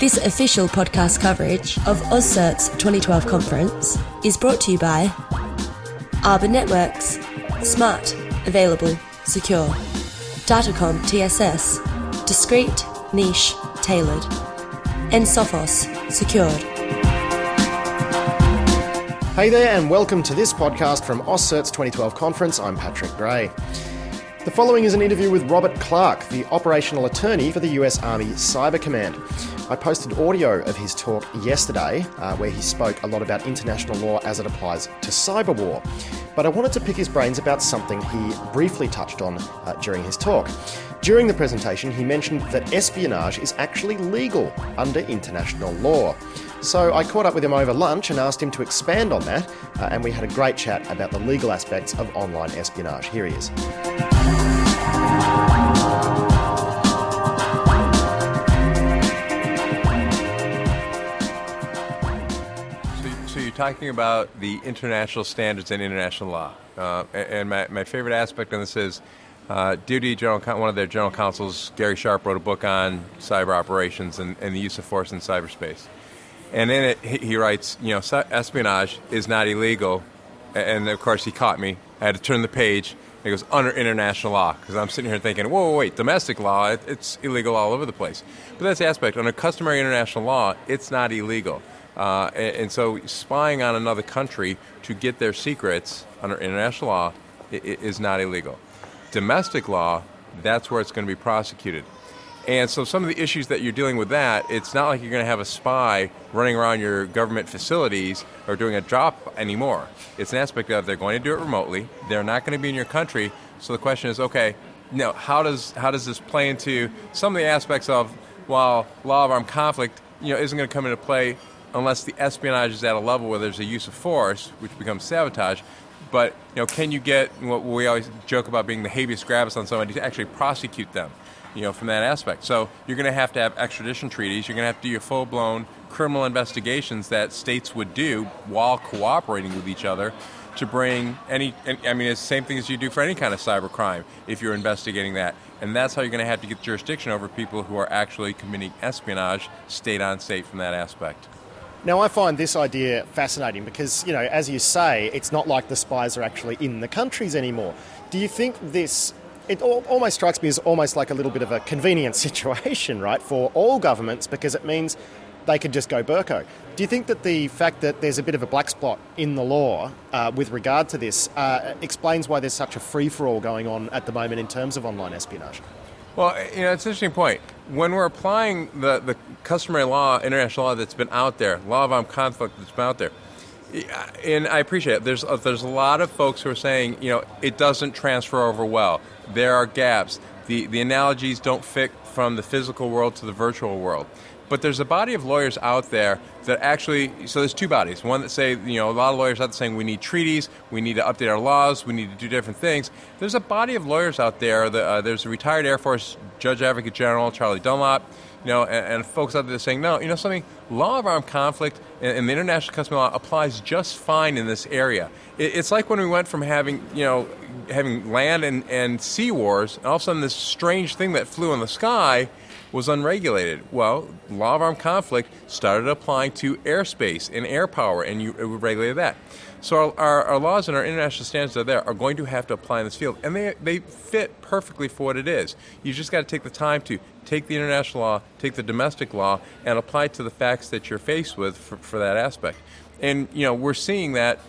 This official podcast coverage of AusCert's 2012 conference is brought to you by Arbor Networks. Smart, available, secure. Datacom TSS. Discreet, niche, tailored. And Sophos, secured. Hey there, and welcome to this podcast from AusCert's 2012 conference. I'm Patrick Gray. The following is an interview with Robert Clark, the operational attorney for the US Army Cyber Command. I posted audio of his talk yesterday uh, where he spoke a lot about international law as it applies to cyber war. But I wanted to pick his brains about something he briefly touched on uh, during his talk. During the presentation, he mentioned that espionage is actually legal under international law. So I caught up with him over lunch and asked him to expand on that, uh, and we had a great chat about the legal aspects of online espionage. Here he is. Talking about the international standards and international law. Uh, and my, my favorite aspect on this is uh, General, one of their general counsels, Gary Sharp, wrote a book on cyber operations and, and the use of force in cyberspace. And in it, he writes, you know, espionage is not illegal. And of course, he caught me. I had to turn the page. It goes under international law because I'm sitting here thinking, whoa, whoa, wait, domestic law, it's illegal all over the place. But that's the aspect. Under customary international law, it's not illegal. Uh, and, and, so spying on another country to get their secrets under international law is not illegal. Domestic law, that's where it's going to be prosecuted. And so some of the issues that you're dealing with that, it's not like you're going to have a spy running around your government facilities or doing a drop anymore. It's an aspect of they're going to do it remotely. They're not going to be in your country. So the question is, okay, now how does how does this play into some of the aspects of while law of armed conflict, you know, isn't going to come into play unless the espionage is at a level where there's a use of force, which becomes sabotage. But you know, can you get what we always joke about being the habeas corpus on somebody to actually prosecute them? you know, from that aspect. So you're going to have to have extradition treaties. You're going to have to do your full-blown criminal investigations that states would do while cooperating with each other to bring any. I mean, it's the same thing as you do for any kind of cyber crime if you're investigating that. And that's how you're going to have to get jurisdiction over people who are actually committing espionage, state on state, from that aspect. Now, I find this idea fascinating because, you know, as you say, it's not like the spies are actually in the countries anymore. Do you think this it almost strikes me as almost like a little bit of a convenient situation, right, for all governments because it means they could just go Burko. Do you think that the fact that there's a bit of a black spot in the law uh, with regard to this uh, explains why there's such a free for all going on at the moment in terms of online espionage? Well, eh, you know, it's an interesting point. When we're applying the, the customary law, international law that's been out there, law of armed conflict that's been out there, eh, and I appreciate it. There's a, there's a lot of folks who are saying, you know, it doesn't transfer over well. There are gaps. The the analogies don't fit from the physical world to the virtual world. But there's a body of lawyers out there that actually, so there's two bodies. One that say, you know, a lot of lawyers out there saying we need treaties, we need to update our laws, we need to do different things. There's a body of lawyers out there. That, uh, there's a retired Air Force Judge Advocate General, Charlie Dunlap you know, and, and, folks out there saying, no, you know something, law of armed conflict and, the international customary law applies just fine in this area. It, it's like when we went from having, you know, having land and, and sea wars, and all of a sudden this strange thing that flew in the sky was unregulated. Well, law of armed conflict started applying to airspace and air power, and you regulated that. So our, our, our, laws and our international standards are there are going to have to apply in this field, and they they fit perfectly for what it is. You just got to take the time to take the international law, take the domestic law, and apply it to the facts that you're faced with for, for that aspect. And you know we're seeing that.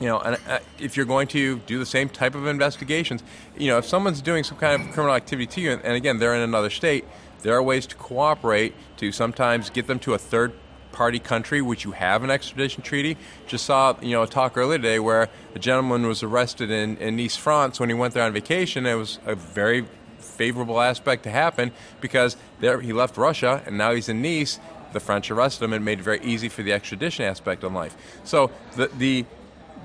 You know, and uh, if you're going to do the same type of investigations, you know, if someone's doing some kind of criminal activity to you, and, again they're in another state, there are ways to cooperate to sometimes get them to a third party country, which you have an extradition treaty. Just saw you know a talk earlier today where a gentleman was arrested in, in Nice, France, when he went there on vacation. It was a very favorable aspect to happen because there he left Russia and now he's in Nice. The French arrested him and made it very easy for the extradition aspect of life. So the the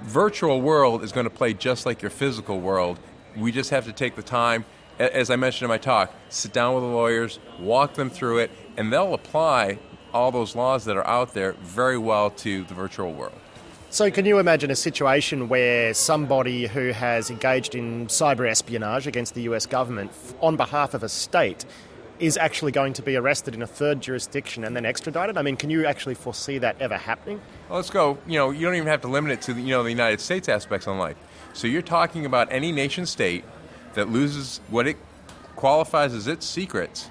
virtual world is going to play just like your physical world. We just have to take the time as I mentioned in my talk, sit down with the lawyers, walk them through it, and they'll apply all those laws that are out there very well to the virtual world. So, can you imagine a situation where somebody who has engaged in cyber espionage against the US government on behalf of a state is actually going to be arrested in a third jurisdiction and then extradited? I mean, can you actually foresee that ever happening? Well, let's go. You know, you don't even have to limit it to the, you know the United States aspects on life. So you're talking about any nation state that loses what it qualifies as its secrets.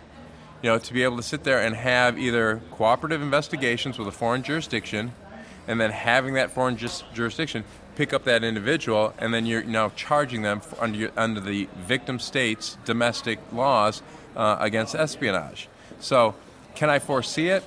You know, to be able to sit there and have either cooperative investigations with a foreign jurisdiction and then having that foreign jurisdiction pick up that individual, and then you're now charging them under, your, under the victim state's domestic laws uh, against espionage. So, can I foresee it?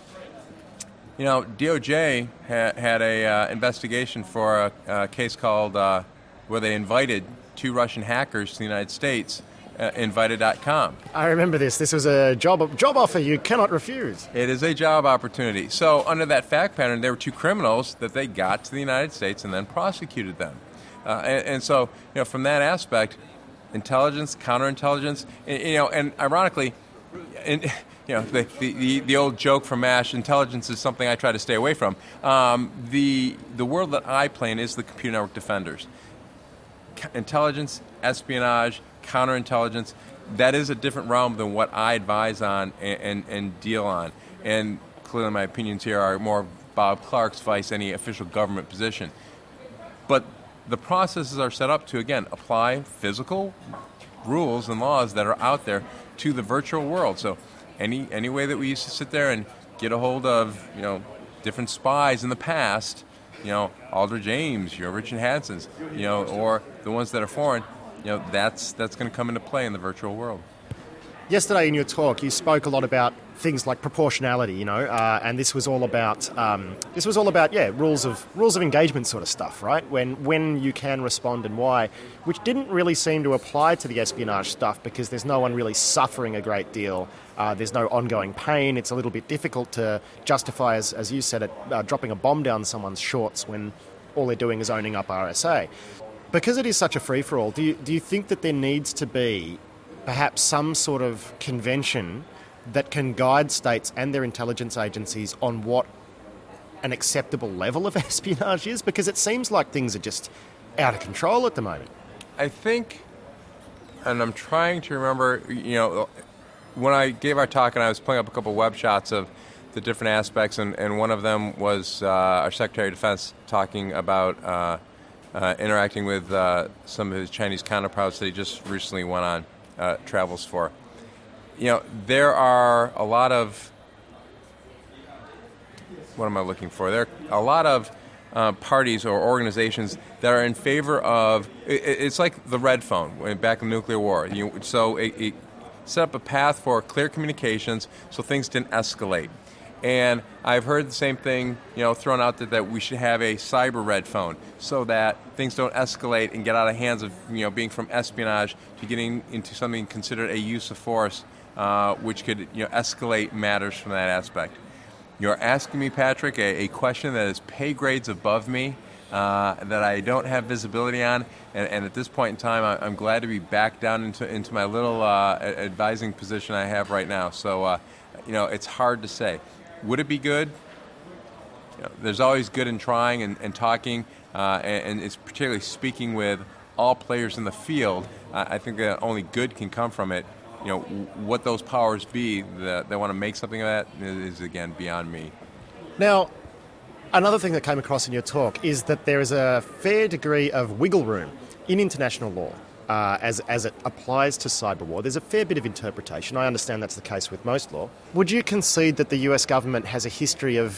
You know, DOJ ha- had a uh, investigation for a, a case called uh, where they invited two Russian hackers to the United States uh, invited.com. I remember this. This was a job job offer you cannot refuse. It is a job opportunity. So under that fact pattern, there were two criminals that they got to the United States and then prosecuted them. Uh, and, and, so, you know, from that aspect, intelligence, counterintelligence, and, you know, and ironically, in, you know, the, the, the, old joke from MASH, intelligence is something I try to stay away from. Um, the, the world that I play in is the computer network defenders. Intelligence, espionage, counterintelligence, that is a different realm than what I advise on and, and, and deal on. And clearly, my opinions here are more Bob Clark's vice any official government position. But the processes are set up to, again, apply physical rules and laws that are out there to the virtual world. So, any, any way that we used to sit there and get a hold of, you know, different spies in the past, you know, Aldrich Ames, your Richard Hanssens, you know, or the ones that are foreign, you know, that's that's going to come into play in the virtual world. Yesterday in your talk, you spoke a lot about things like proportionality, you know, uh, and this was all about um, this was all about yeah rules of rules of engagement sort of stuff, right? When when you can respond and why, which didn't really seem to apply to the espionage stuff because there's no one really suffering a great deal. Uh, there's no ongoing pain. It's a little bit difficult to justify, as, as you said, it, uh, dropping a bomb down someone's shorts when all they're doing is owning up RSA because it is such a free for all, do you, do you think that there needs to be perhaps some sort of convention that can guide states and their intelligence agencies on what an acceptable level of espionage is? Because it seems like things are just out of control at the moment. I think, and I'm trying to remember, you know, when I gave our talk and I was pulling up a couple web shots of the different aspects, and, and one of them was uh, our Secretary of Defense talking about. Uh, uh, interacting with uh, some of his Chinese counterparts that he just recently went on uh, travels for. You know, there are a lot of what am I looking for? There are a lot of uh, parties or organizations that are in favor of. It, it's like the red phone back in the nuclear war. You, so it, it set up a path for clear communications, so things didn't escalate. And I've heard the same thing, you know, thrown out there that we should have a cyber red phone so that things don't escalate and get out of hands of, you know, being from espionage to getting into something considered a use of force, uh, which could, you know, escalate matters from that aspect. You're asking me, Patrick, a, a question that is pay grades above me. Uh, that I don't have visibility on, and, and at this point in time, I, am glad to be back down into, into my little uh, advising position I have right now. So, uh, you know, it's hard to say. Would it be good? You know, there's always good in trying and, and talking, uh, and, and, it's particularly speaking with all players in the field. Uh, I think that only good can come from it. You know, what those powers be that they want to make something of that is again beyond me. Now, another thing that came across in your talk is that there is a fair degree of wiggle room in international law uh, as, as it applies to cyber war. There's a fair bit of interpretation. I understand that's the case with most law. Would you concede that the US government has a history of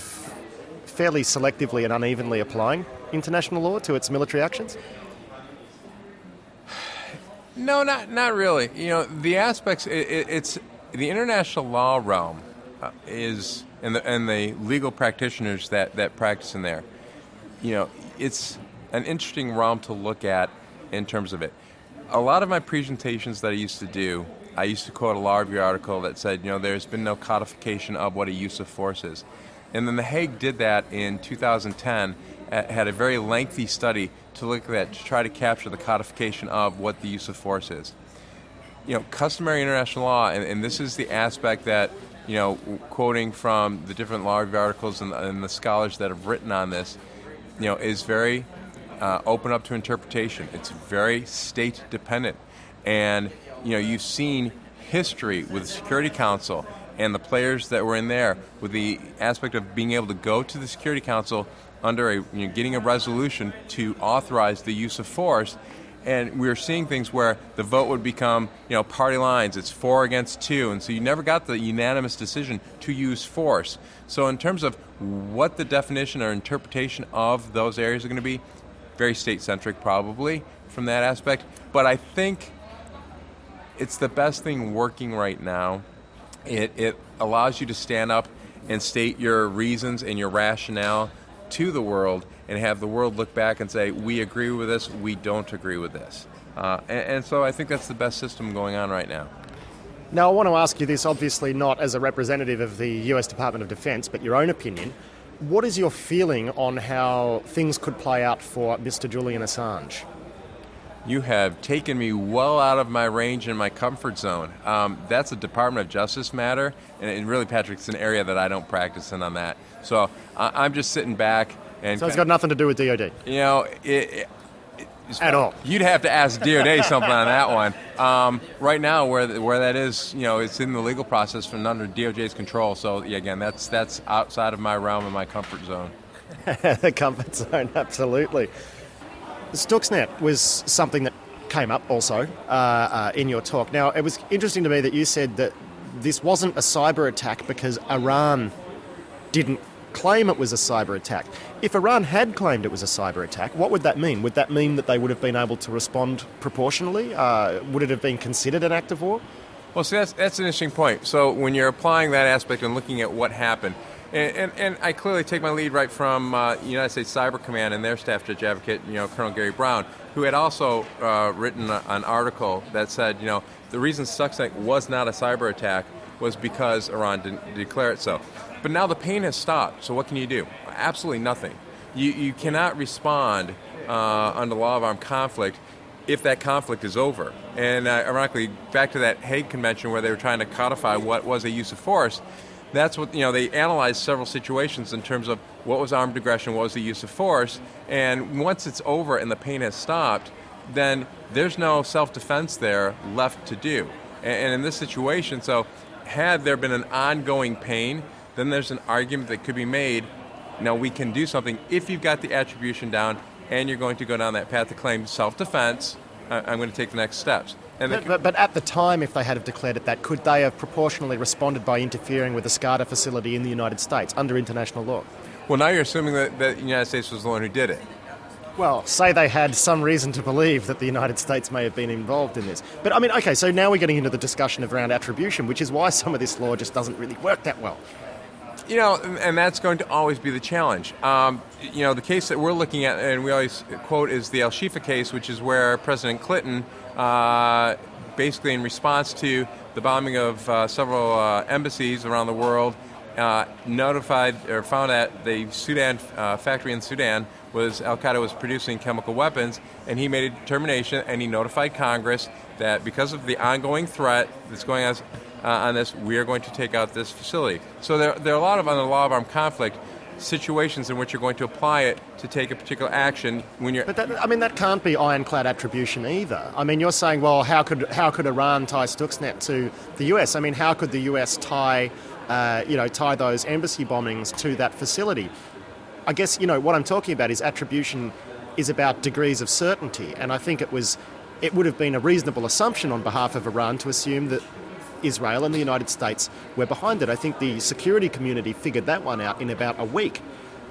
fairly selectively and unevenly applying international law to its military actions? No, not not really. You know, the aspects it, it, it's the international law realm uh, is and the and the legal practitioners that that practice in there. You know, it's an interesting realm to look at in terms of it a lot of my presentations that I used to do, I used to quote a law review article that said, you know, there's been no codification of what a use of force is. And then The Hague did that in 2010, had a very lengthy study to look at that, to try to capture the codification of what the use of force is. You know, customary international law, and, and this is the aspect that, you know, quoting from the different law review articles and, and the scholars that have written on this, you know, is very uh, open up to interpretation. It's very state dependent, and you know, you've seen history with the Security Council and the players that were in there with the aspect of being able to go to the Security Council under a you know, getting a resolution to authorize the use of force and we were seeing things where the vote would become, you know, party lines. It's four against two, and so you never got the unanimous decision to use force. So, in terms of what the definition or interpretation of those areas are going to be, very state-centric, probably from that aspect. But I think it's the best thing working right now. It it allows you to stand up and state your reasons and your rationale to the world and have the world look back and say, we agree with this, we don't agree with this. Uh, and, and so I think that's the best system going on right now. Now, I want to ask you this, obviously, not as a representative of the US Department of Defense, but your own opinion. What is your feeling on how things could play out for Mr. Julian Assange? You have taken me well out of my range and my comfort zone. Um, that's a Department of Justice matter, and, and really, Patrick, it's an area that I don't practice in on that. So I, I'm just sitting back and so it's got nothing to do with DoD. You know, it, it, at all. You'd have to ask DoD something on that one. Um, right now, where where that is, you know, it's in the legal process from under DOJ's control. So yeah, again, that's that's outside of my realm and my comfort zone. the comfort zone, absolutely. Stuxnet was something that came up also uh, uh, in your talk. Now, it was interesting to me that you said that this wasn't a cyber attack because Iran didn't claim it was a cyber attack. If Iran had claimed it was a cyber attack, what would that mean? Would that mean that they would have been able to respond proportionally? Uh, would it have been considered an act of war? Well, see, that's, that's an interesting point. So when you're applying that aspect and looking at what happened, and, and, and I clearly take my lead right from uh, United States Cyber Command and their staff judge advocate, you know, Colonel Gary Brown, who had also uh, written a, an article that said, you know, the reason Stuxnet was not a cyber attack was because Iran didn't declare it so. But now the pain has stopped, so what can you do? Absolutely nothing. You, you cannot respond uh, under the law of armed conflict if that conflict is over. And uh, ironically, back to that Hague Convention where they were trying to codify what was a use of force, that's what, you know, they analyzed several situations in terms of what was armed aggression, what was the use of force, and once it's over and the pain has stopped, then there's no self defense there left to do. And, and in this situation, so had there been an ongoing pain, then there's an argument that could be made. Now we can do something if you've got the attribution down and you're going to go down that path to claim self-defense. I'm going to take the next steps. But, but, but, at the time, if they had have declared it that, could they have proportionally responded by interfering with the SCADA facility in the United States under international law? Well, now you're assuming that, that the United States was the one who did it. Well, say they had some reason to believe that the United States may have been involved in this. But I mean, okay, so now we're getting into the discussion around attribution, which is why some of this law just doesn't really work that well. You know, and that's going to always be the challenge. Um, you know, the case that we're looking at, and we always quote, is the Al Shifa case, which is where President Clinton, uh, basically in response to the bombing of uh, several uh, embassies around the world, uh, notified or found that the Sudan uh, factory in Sudan was Al Qaeda was producing chemical weapons, and he made a determination and he notified Congress that because of the ongoing threat that's going on uh, on this, we are going to take out this facility. So there, there are a lot of, on the law of armed conflict, situations in which you're going to apply it to take a particular action when you're. But that, I mean, that can't be ironclad attribution either. I mean, you're saying, well, how could how could Iran tie Stuxnet to the U.S.? I mean, how could the U.S. tie, uh, you know, tie those embassy bombings to that facility? I guess you know what I'm talking about is attribution is about degrees of certainty, and I think it was. It would have been a reasonable assumption on behalf of Iran to assume that Israel and the United States were behind it. I think the security community figured that one out in about a week.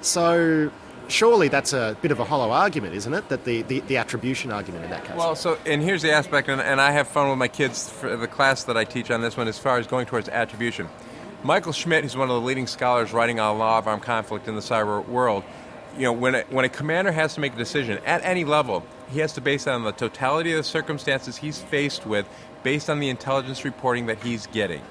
So surely that's a bit of a hollow argument, isn't it? That the, the, the attribution argument in that case. Well, so, and here's the aspect, and, and I have fun with my kids for the class that I teach on this one as far as going towards attribution. Michael Schmitt, who's one of the leading scholars writing on law of armed conflict in the cyber world, you know, when a, when a commander has to make a decision at any level, he has to base it on the totality of the circumstances he's faced with based on the intelligence reporting that he's getting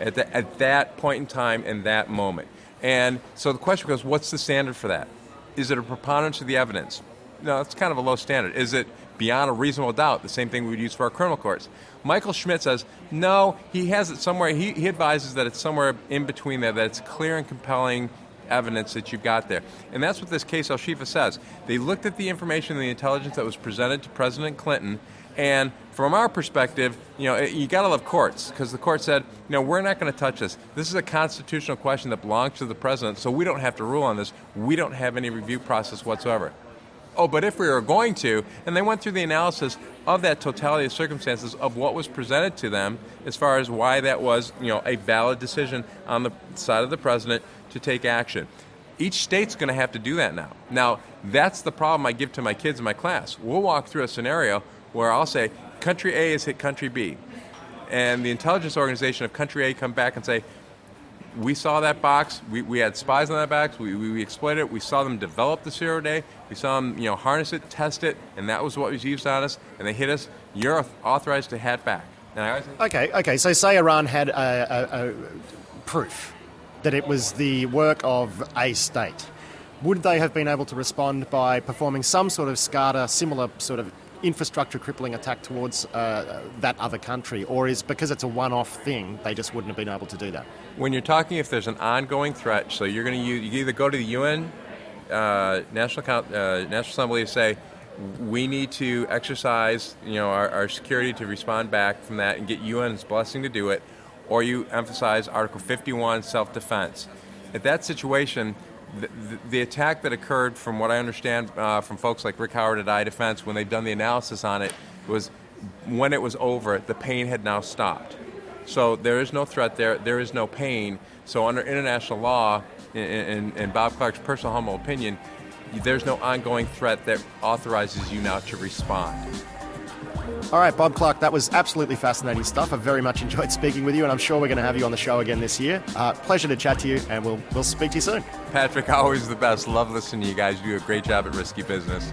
at, the, at that point in time and that moment. And so the question goes, what's the standard for that? Is it a preponderance of the evidence? No, it's kind of a low standard. Is it beyond a reasonable doubt? The same thing we would use for our criminal courts. Michael Schmitt says, no, he has it somewhere. He, he advises that it's somewhere in between there, that it's clear and compelling evidence that you've got there. And that's what this case Al Shifa says. They looked at the information and the intelligence that was presented to President Clinton, and from our perspective, you know, you got to love courts because the court said, you know, we're not going to touch this. This is a constitutional question that belongs to the president, so we don't have to rule on this. We don't have any review process whatsoever. Oh, but if we were going to, and they went through the analysis of that totality of circumstances of what was presented to them as far as why that was, you know, a valid decision on the side of the president to take action. Each state's going to have to do that now. Now, that's the problem I give to my kids in my class. We'll walk through a scenario where I'll say, country A has hit country B. And the intelligence organization of country A come back and say, we saw that box. We, we had spies on that box. We, we, we exploited it. We saw them develop the zero day. We saw them, you know, harness it, test it, and that was what was used on us. And they hit us. You're authorized to head back. okay, okay. So say Iran had a, a, a proof that it was the work of a state. Would they have been able to respond by performing some sort of SCADA, similar sort of infrastructure crippling attack towards uh, that other country, or is because it's a one-off thing, they just wouldn't have been able to do that? When you're talking, if there's an ongoing threat, so you're going to you either go to the UN uh, National uh, National Assembly to say we need to exercise you know our, our security to respond back from that and get UN's blessing to do it, or you emphasize Article 51 self-defense. At that situation, the, the, attack that occurred, from what I understand uh, from folks like Rick Howard at iDefense, when they've done the analysis on it, was when it was over, the pain had now stopped. So there is no threat there, there is no pain. So under international law, in, in, in Bob Clark's personal humble opinion, there's no ongoing threat that authorizes you now to respond. All right, Bob Clark, that was absolutely fascinating stuff. I've very much enjoyed speaking with you, and I'm sure we're going to have you on the show again this year. Uh, pleasure to chat to you, and we'll, we'll speak to you soon. Patrick, always the best. Love listening to you guys. You do a great job at Risky Business.